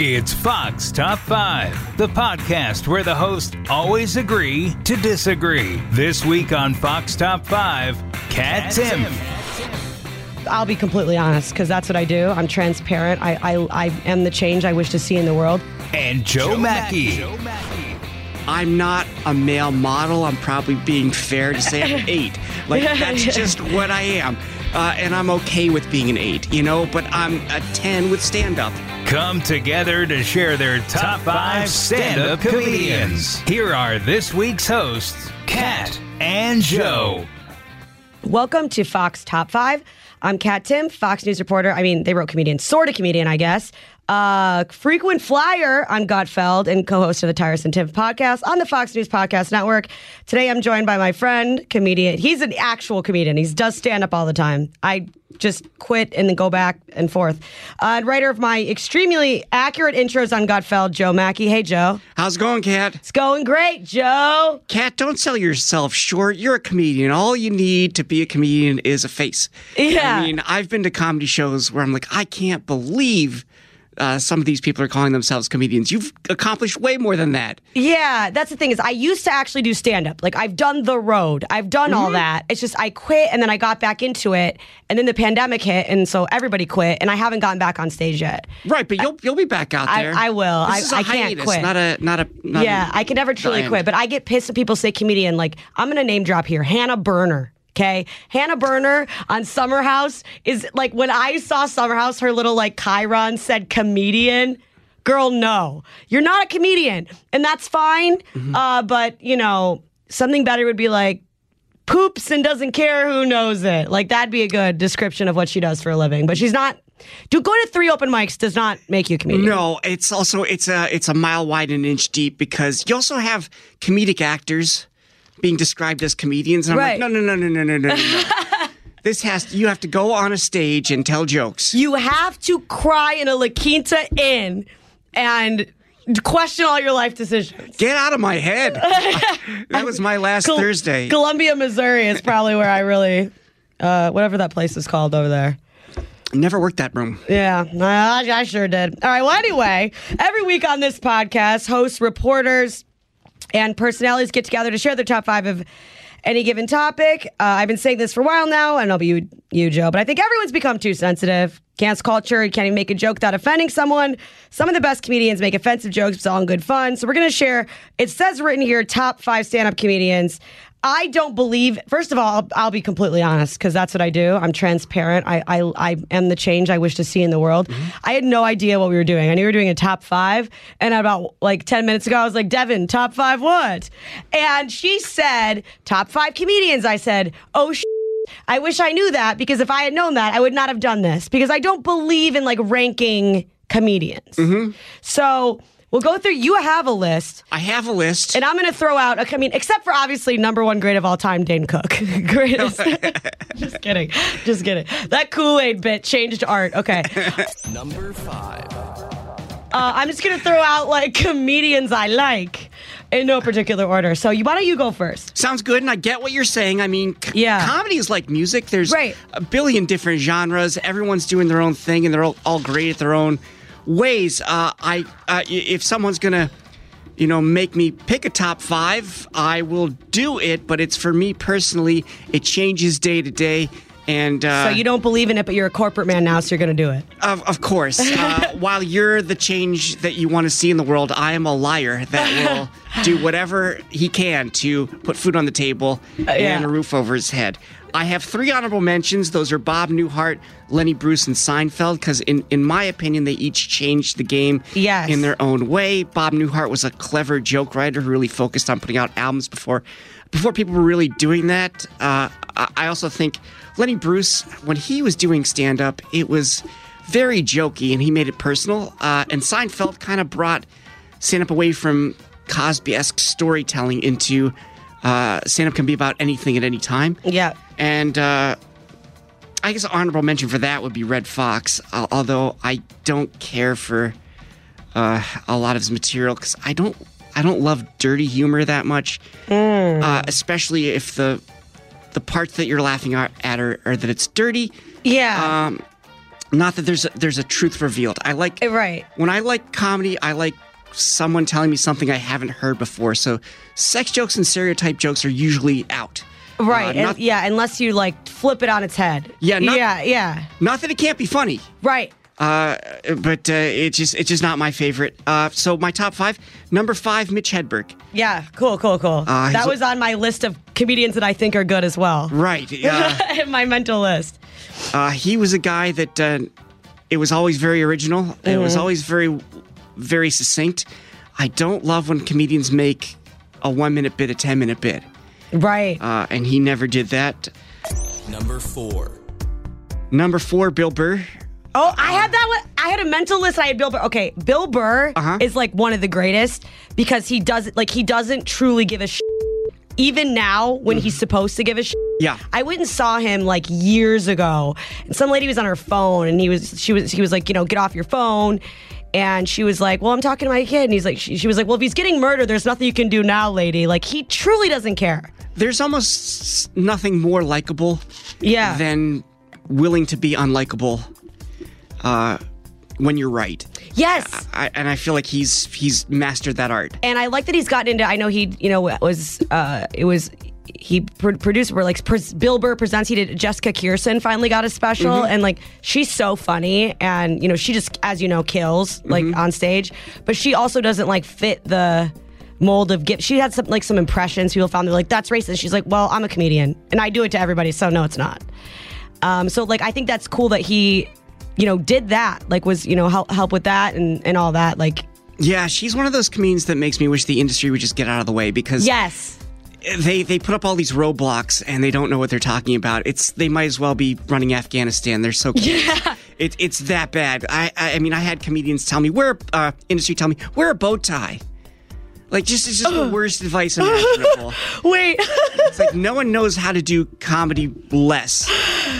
It's Fox Top 5, the podcast where the hosts always agree to disagree. This week on Fox Top 5, Kat Timpf. I'll be completely honest because that's what I do. I'm transparent. I, I, I am the change I wish to see in the world. And Joe, Machi. I'm not a male model. I'm probably being fair to say I'm an eight. Like, that's just what I am. Uh, and I'm okay with being an eight, you know, but I'm a 10 with stand up. Come together to share their top five stand up comedians. Here are this week's hosts, Kat and Joe. Welcome to Fox Top 5. I'm Kat Timpf, Fox News reporter. I mean, they wrote comedian, sort of comedian, I guess. Uh, frequent flyer on Gutfeld and co-host of the Tyrus and Timpf podcast on the Fox News Podcast Network. Today, I'm joined by my friend, comedian. He's an actual comedian. He does stand up all the time. I just quit and then go back and forth. Uh, and writer of my extremely accurate intros on Gutfeld, Joe Machi. Hey, Joe. How's it going, Kat? It's going great, Joe. Kat, don't sell yourself short. You're a comedian. All you need to be a comedian is a face. Yeah. I mean, I've been to comedy shows where I'm like, I can't believe uh, some of these people are calling themselves comedians. You've accomplished way more than that. Yeah, that's the thing is I used to actually do stand up. Like I've done the road. I've done Mm-hmm. all that. It's just I quit and then I got back into it and then the pandemic hit and so everybody quit and I haven't gotten back on stage yet. Right, but you'll you'll be back out I- there. I will. This I- I can't quit. Not a not a. Not yeah, a- I can never truly giant. quit, but I get pissed when people say comedian. Like I'm gonna name drop here, Hannah Berner. Okay, Hannah Berner on Summer House is like when I saw Summer House, her little like Chiron said comedian. Girl, no, you're not a comedian, and that's fine. Mm-hmm. Uh, but you know, something better would be like poops and doesn't care who knows it. Like that'd be a good description of what she does for a living. But she's not. Do go to three open mics does not make you a comedian. No, it's also it's a it's a mile wide and an inch deep because you also have comedic actors being described as comedians, and I'm Right. like, no, no, no, no, no, no, no, no. this has to, you have to go on a stage and tell jokes. You have to cry in a La Quinta Inn and question all your life decisions. Get out of my head. that was my last Col- Thursday. Columbia, Missouri is probably where I really, uh, whatever that place is called over there. Never worked that room. Yeah, I, I sure did. All right. Well, anyway, every week on this podcast, hosts, reporters, and personalities get together to share their top five of any given topic. Uh, I've been saying this for a while now, and I'll be you, you, Joe, but I think everyone's become too sensitive. Cancel culture, you can't even make a joke without offending someone. Some of the best comedians make offensive jokes, it's all in good fun. So we're going to share, it says written here, top five stand up comedians. I don't believe. First of all, I'll, I'll be completely honest because that's what I do. I'm transparent. I, I I am the change I wish to see in the world. Mm-hmm. I had no idea what we were doing. I knew we were doing a top five, and about like ten minutes ago, I was like, "Devin, top five what?" And she said, "Top five comedians." I said, "Oh." Sh- I wish I knew that because if I had known that, I would not have done this because I don't believe in like ranking comedians. Mm-hmm. So we'll go through. You have a list. I have a list. And I'm going to throw out, I mean, except for obviously number one great of all time, Dane Cook. Greatest. just kidding. Just kidding. That Kool Aid bit changed art. Okay. Number five. Uh, I'm just going to throw out like comedians I like in no particular order. So you, why don't you go first? Sounds good, and I get what you're saying. I mean, c- Yeah. comedy is like music. There's Right. a billion different genres. Everyone's doing their own thing, and they're all, all great at their own ways. Uh, I, uh, if someone's gonna, you know, make me pick a top five, I will do it. But it's for me personally. It changes day to day, and uh, So you don't believe in it, but you're a corporate man now, so you're going to do it. Of, of course. Uh, while you're the change that you want to see in the world, I am a liar that will do whatever he can to put food on the table yeah. and a roof over his head. I have three honorable mentions. Those are Bob Newhart, Lenny Bruce, and Seinfeld, because in, in my opinion, they each changed the game Yes. in their own way. Bob Newhart was a clever joke writer who really focused on putting out albums before before people were really doing that. Uh, I also think Lenny Bruce, when he was doing stand up, it was very jokey and he made it personal. Uh, and Seinfeld kind of brought stand up away from Cosby esque storytelling into uh, stand up can be about anything at any time. Yeah. And uh, I guess honorable mention for that would be Redd Foxx, al- although I don't care for uh, a lot of his material because I don't I don't love dirty humor that much, uh, especially if the the parts that you're laughing at at are, are that it's dirty. Yeah. Um, not that there's a, there's a truth revealed. I like Right. when I like comedy. I like someone telling me something I haven't heard before. So sex jokes and stereotype jokes are usually out. Right. Uh, and- yeah, unless you like flip it on its head. Yeah, not- yeah, yeah. not that it can't be funny. Right. Uh, but uh, it's just it's just not my favorite. Uh, so my top five. Number five, Mitch Hedberg. Yeah, cool, cool, cool. Uh, that was on my list of comedians that I think are good as well. Right. Uh, my mental list. uh, he was a guy that uh, it was always very original. It was Mm-hmm. always very very succinct. I don't love when comedians make a one minute bit a ten minute bit, Right. uh, and he never did that. Number four. Number four, Bill Burr. oh, I had that one. I had a mental list. I had Bill Burr. Okay, Bill Burr Uh-huh. is like one of the greatest because he does like he doesn't truly give a shit. Even now, when he's supposed to give a shit. Yeah. I went and saw him like years ago, and some lady was on her phone, and he was she was he was like, you know, get off your phone. And she was like, "Well, I'm talking to my kid." And he's like, she, she was like, "Well, if he's getting murdered, there's nothing you can do now, lady." Like he truly doesn't care. There's almost nothing more likable Yeah. than willing to be unlikable uh, when you're right. yes. I, and I feel like he's he's mastered that art. and I like that he's gotten into. I know he, you know, was uh, it was he pr- produced where like pres- Bill Burr presents. He did Jessica Kirson finally got a special, and like she's so funny, and you know she just as you know kills like on stage, but she also doesn't like fit the mold of gift. She had some like some impressions. People found they're like that's racist. She's like, well, I'm a comedian and I do it to everybody, so no, it's not. Um, so like I think that's cool that he, you know, did that. Like was you know help help with that and and all that. Like Yeah, she's one of those comedians that makes me wish the industry would just get out of the way because yes. they they put up all these roadblocks and they don't know what they're talking about. It's they might as well be running Afghanistan. They're so yeah. It, it's that bad. I, I I mean I had comedians tell me wear uh, industry tell me wear a bow tie. Like just it's just the uh-huh. worst advice imaginable. Wait. It's like no one knows how to do comedy less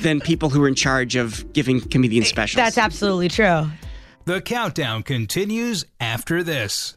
than people who are in charge of giving comedian specials. That's absolutely true. The countdown continues after this.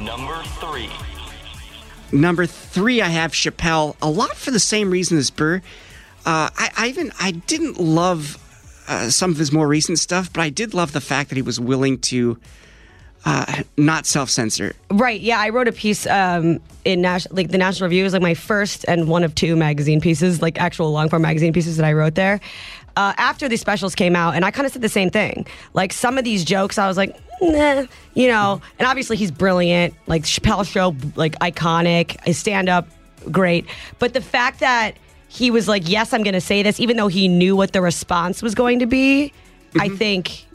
Number three. Number three, I have Chappelle. A lot for the same reason as Burr. Uh, I, I even I didn't love uh, some of his more recent stuff, but I did love the fact that he was willing to uh, not self censor. Right. Yeah, I wrote a piece um, in Nas- like the National Review. It was like my first and one of two magazine pieces, like actual long form magazine pieces that I wrote there. Uh, after these specials came out, and I kind of said the same thing. Like some of these jokes, I was like, nah, you know. And obviously, he's brilliant. Like Chappelle Show, like iconic. His stand up, great. But the fact that he was like, yes, I'm going to say this, even though he knew what the response was going to be, I think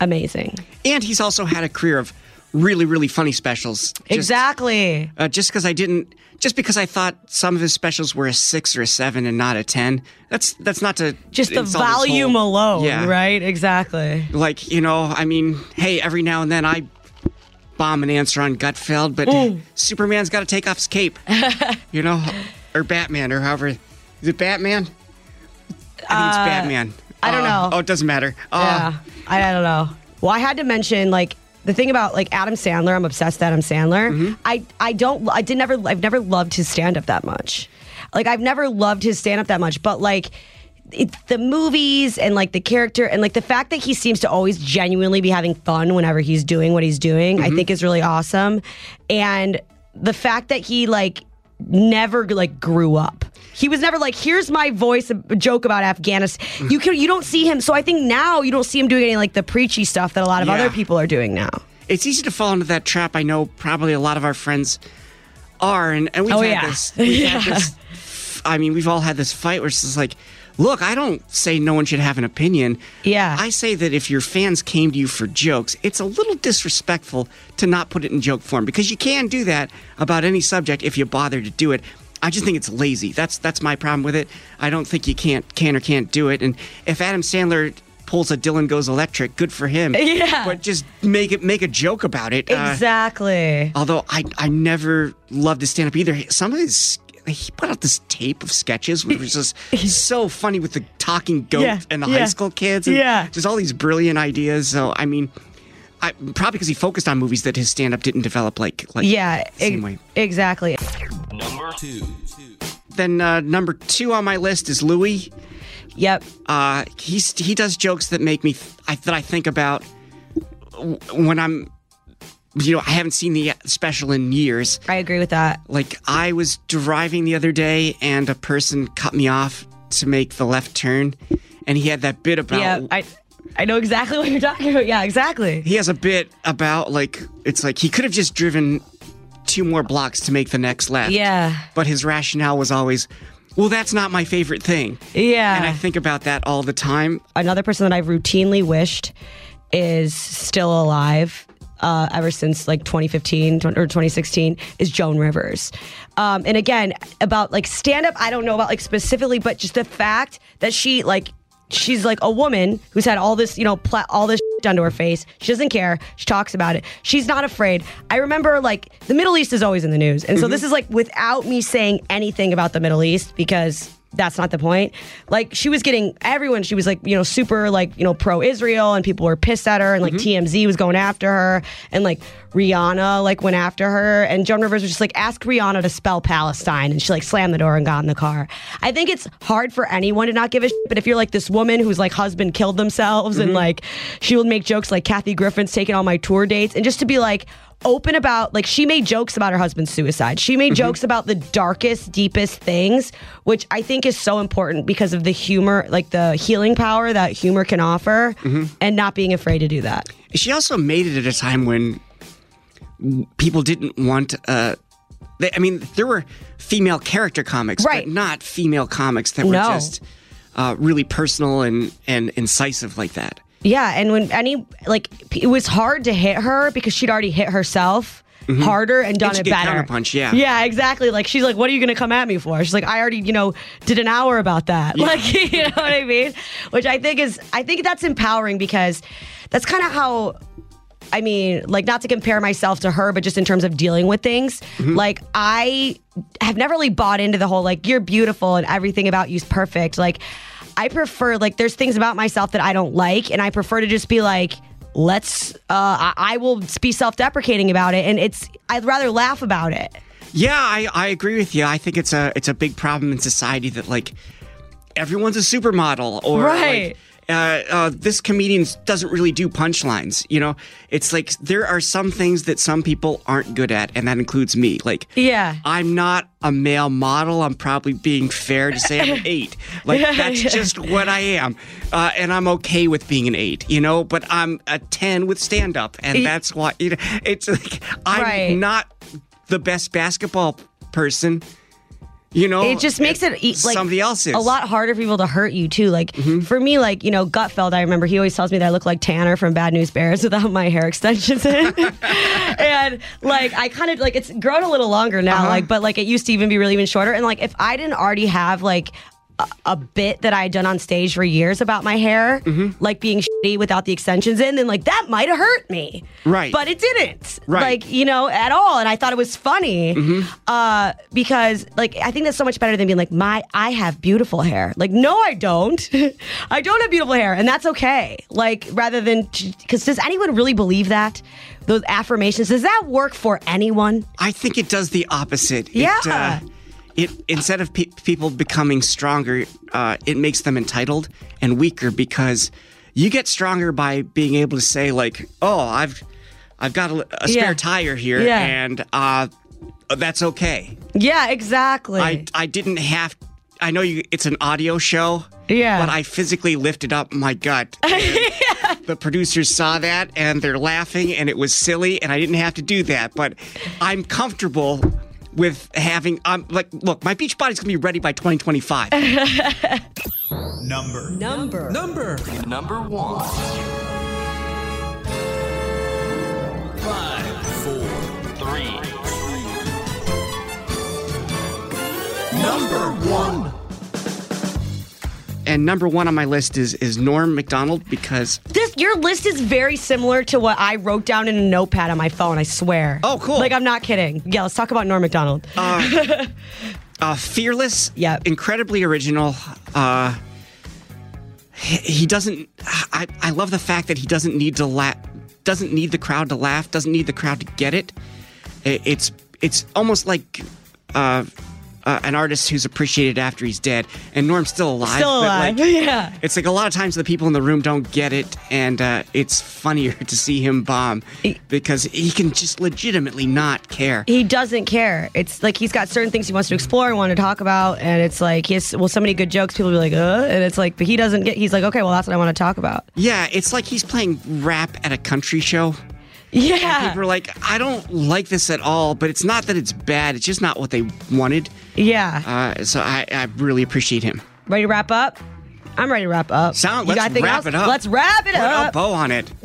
amazing. And he's also had a career of really, really funny specials. Just, exactly. Uh, just because I didn't, just because I thought some of his specials were a six or a seven and not a ten. That's that's not to Just the volume whole- alone, Yeah. right? Exactly. Like you know, I mean, hey, every now and then I bomb an answer on Gutfeld, but Superman's got to take off his cape, you know, or Batman, or however. Is it Batman? I think it's Batman. I don't Uh, know. Oh, it doesn't matter. Uh, yeah. I, I don't know. Well, I had to mention like the thing about like Adam Sandler. I'm obsessed with Adam Sandler. Mm-hmm. I I don't. I did never. I've never loved his stand up that much. Like I've never loved his stand up that much. But like. It's the movies and like the character and like the fact that he seems to always genuinely be having fun whenever he's doing what he's doing, I think is really awesome. And the fact that he like never like grew up. He was never like, here's my voice, a joke about Afghanistan. Mm. You can you don't see him. So I think now you don't see him doing any like the preachy stuff that a lot of Yeah. other people are doing now. it's easy to fall into that trap. I know probably a lot of our friends are, and, and we've Oh, had yeah. this. We've Yeah. had this. I mean, we've all had this fight where it's just like, look, I don't say no one should have an opinion. Yeah. I say that if your fans came to you for jokes, it's a little disrespectful to not put it in joke form because you can do that about any subject if you bother to do it. I just think it's lazy. That's that's my problem with it. I don't think you can't can or can't do it. And if Adam Sandler pulls a Dylan goes electric. Good for him. Yeah. But just make it make a joke about it. Uh, Exactly. although I I never loved his stand up either. Some of his he put out this tape of sketches which was just so funny with the talking goat Yeah, and the yeah, high school kids. And yeah. Just all these brilliant ideas. So I mean. I, probably because he focused on movies that his stand-up didn't develop like like yeah. same ex- way. Exactly. Number two. Then uh, number two on my list is Louis. Yep. Uh, he's he does jokes that make me th- I, that I think about when I'm, you know, I haven't seen the special in years. I agree with that. Like I was driving the other day and a person cut me off to make the left turn, and he had that bit about. Yeah. I I know exactly what you're talking about. Yeah. Exactly. he has a bit about like it's like he could have just driven two more blocks to make the next left. Yeah. But his rationale was always, well, that's not my favorite thing. Yeah. And I think about that all the time. another person that I've routinely wished is still alive uh, ever since like 2015 or 2016 is Joan Rivers. Um, and again, about like stand up, I don't know about like specifically, but just the fact that she like she's like a woman who's had all this, you know, pla- all this done to her face. She doesn't care. She talks about it. She's not afraid. I remember like the Middle East is always in the news. And so this is like without me saying anything about the Middle East because that's not the point. Like she was getting everyone, she was like, you know, super like, you know, pro Israel and people were pissed at her and like mm-hmm. TMZ was going after her and like Rihanna like went after her and Joan Rivers was just like, ask Rihanna to spell Palestine and she like slammed the door and got in the car. I think it's hard for anyone to not give a shit, but if you're like this woman whose like husband killed themselves and mm-hmm. like she would make jokes like Kathy Griffin's taking all my tour dates and just to be like, open about like she made jokes about her husband's suicide. She made jokes about the darkest, deepest things, which I think is so important because of the humor, like the healing power that humor can offer, and not being afraid to do that. She also made it at a time when people didn't want. Uh, they, I mean, there were female character comics, Right. but not female comics that were No. just uh, really personal and and incisive like that. Yeah, and when any like it was hard to hit her because she'd already hit herself. Harder and done she it better. Punch, yeah. Yeah, exactly. Like she's like, "What are you going to come at me for?" She's like, "I already, you know, did an hour about that." Like, you know what I mean? Which I think is, I think that's empowering because that's kind of how I mean, like not to compare myself to her, but just in terms of dealing with things. Like I have never really bought into the whole like you're beautiful and everything about you's perfect. Like I prefer like there's things about myself that I don't like, and I prefer to just be like. Let's. Uh, I, I will be self-deprecating about it, and it's. I'd rather laugh about it. Yeah, I, I agree with you. I think it's a it's a big problem in society that like everyone's a supermodel or Right. like, uh, uh, this comedian doesn't really do punchlines. You know, it's like there are some things that some people aren't good at, and that includes me. Like, Yeah. I'm not a male model. I'm probably being fair to say I'm an eight. Like that's just what I am, uh, and I'm okay with being an eight. You know, but I'm a ten with stand up, and that's why you know it's like I'm Right. not the best basketball person. You know, it just makes it e- like somebody else is a lot harder for people to hurt you too. Like mm-hmm. for me, like you know, Gutfeld. I remember he always tells me that I look like Tanner from Bad News Bears without my hair extensions in. and like I kind of like it's grown a little longer now. Uh-huh. Like, but like it used to even be really even shorter. And like if I didn't already have like a, bit that I had done on stage for years about my hair, like being shitty without the extensions in, then like that might have hurt me. Right. But it didn't. Right. Like, you know, at all. And I thought it was funny uh, because, like, I think that's so much better than being like, my, I have beautiful hair. Like, no, I don't. I don't have beautiful hair, and that's okay. Like, rather than, because does anyone really believe that? Those affirmations, does that work for anyone? I think it does the opposite. Yeah. It, uh, it instead of pe- people becoming stronger, uh, it makes them entitled and weaker because you get stronger by being able to say like, "Oh, I've I've got a, a spare Yeah. tire here, Yeah. and uh, that's okay. Yeah, exactly. I I didn't have." I know you. It's an audio show. Yeah. But I physically lifted up my gut. The producers saw that and they're laughing, and it was silly, and I didn't have to do that. But I'm comfortable with having. I'm like, look, my beach body's gonna be ready by 2025. Number. Number. Number number one. Five. Four. Three. Number one. And number one on my list is is Norm Macdonald because This your list is very similar to what I wrote down in a notepad on my phone. I swear. Oh, cool. Like I'm not kidding. Yeah, let's talk about Norm Macdonald. uh, fearless, Yeah. incredibly original. Uh, he, he doesn't. I, I love the fact that he doesn't need to laugh. Doesn't need the crowd to laugh. Doesn't need the crowd to get it. I- It's it's almost like. Uh, an artist who's appreciated after he's dead, and Norm's still alive. Still but, alive. like, yeah. It's like a lot of times the people in the room don't get it, and uh, it's funnier to see him bomb because he can just legitimately not care. He doesn't care. It's like he's got certain things he wants to explore and want to talk about, and it's like he has well so many good jokes. People will be like, uh, and it's like, but he doesn't get. He's like, okay, well that's what I want to talk about. Yeah, it's like he's playing rap at a country show. Yeah. People are like, I don't like this at all, but it's not that it's bad. It's just not what they wanted. Yeah. Uh, so I, I really appreciate him. ready to wrap up? I'm ready to wrap up. Sound, You let's wrap else? it up. Let's wrap it Put a up. bow on it.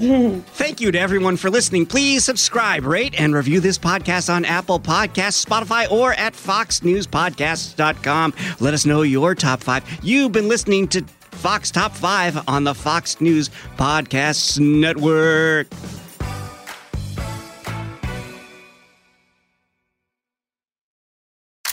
Thank you to everyone for listening. Please subscribe, rate, and review this podcast on Apple Podcasts, Spotify, or at foxnewspodcasts.com. Let us know your top five. You've been listening to Fox Top 5 on the Fox News Podcasts Network.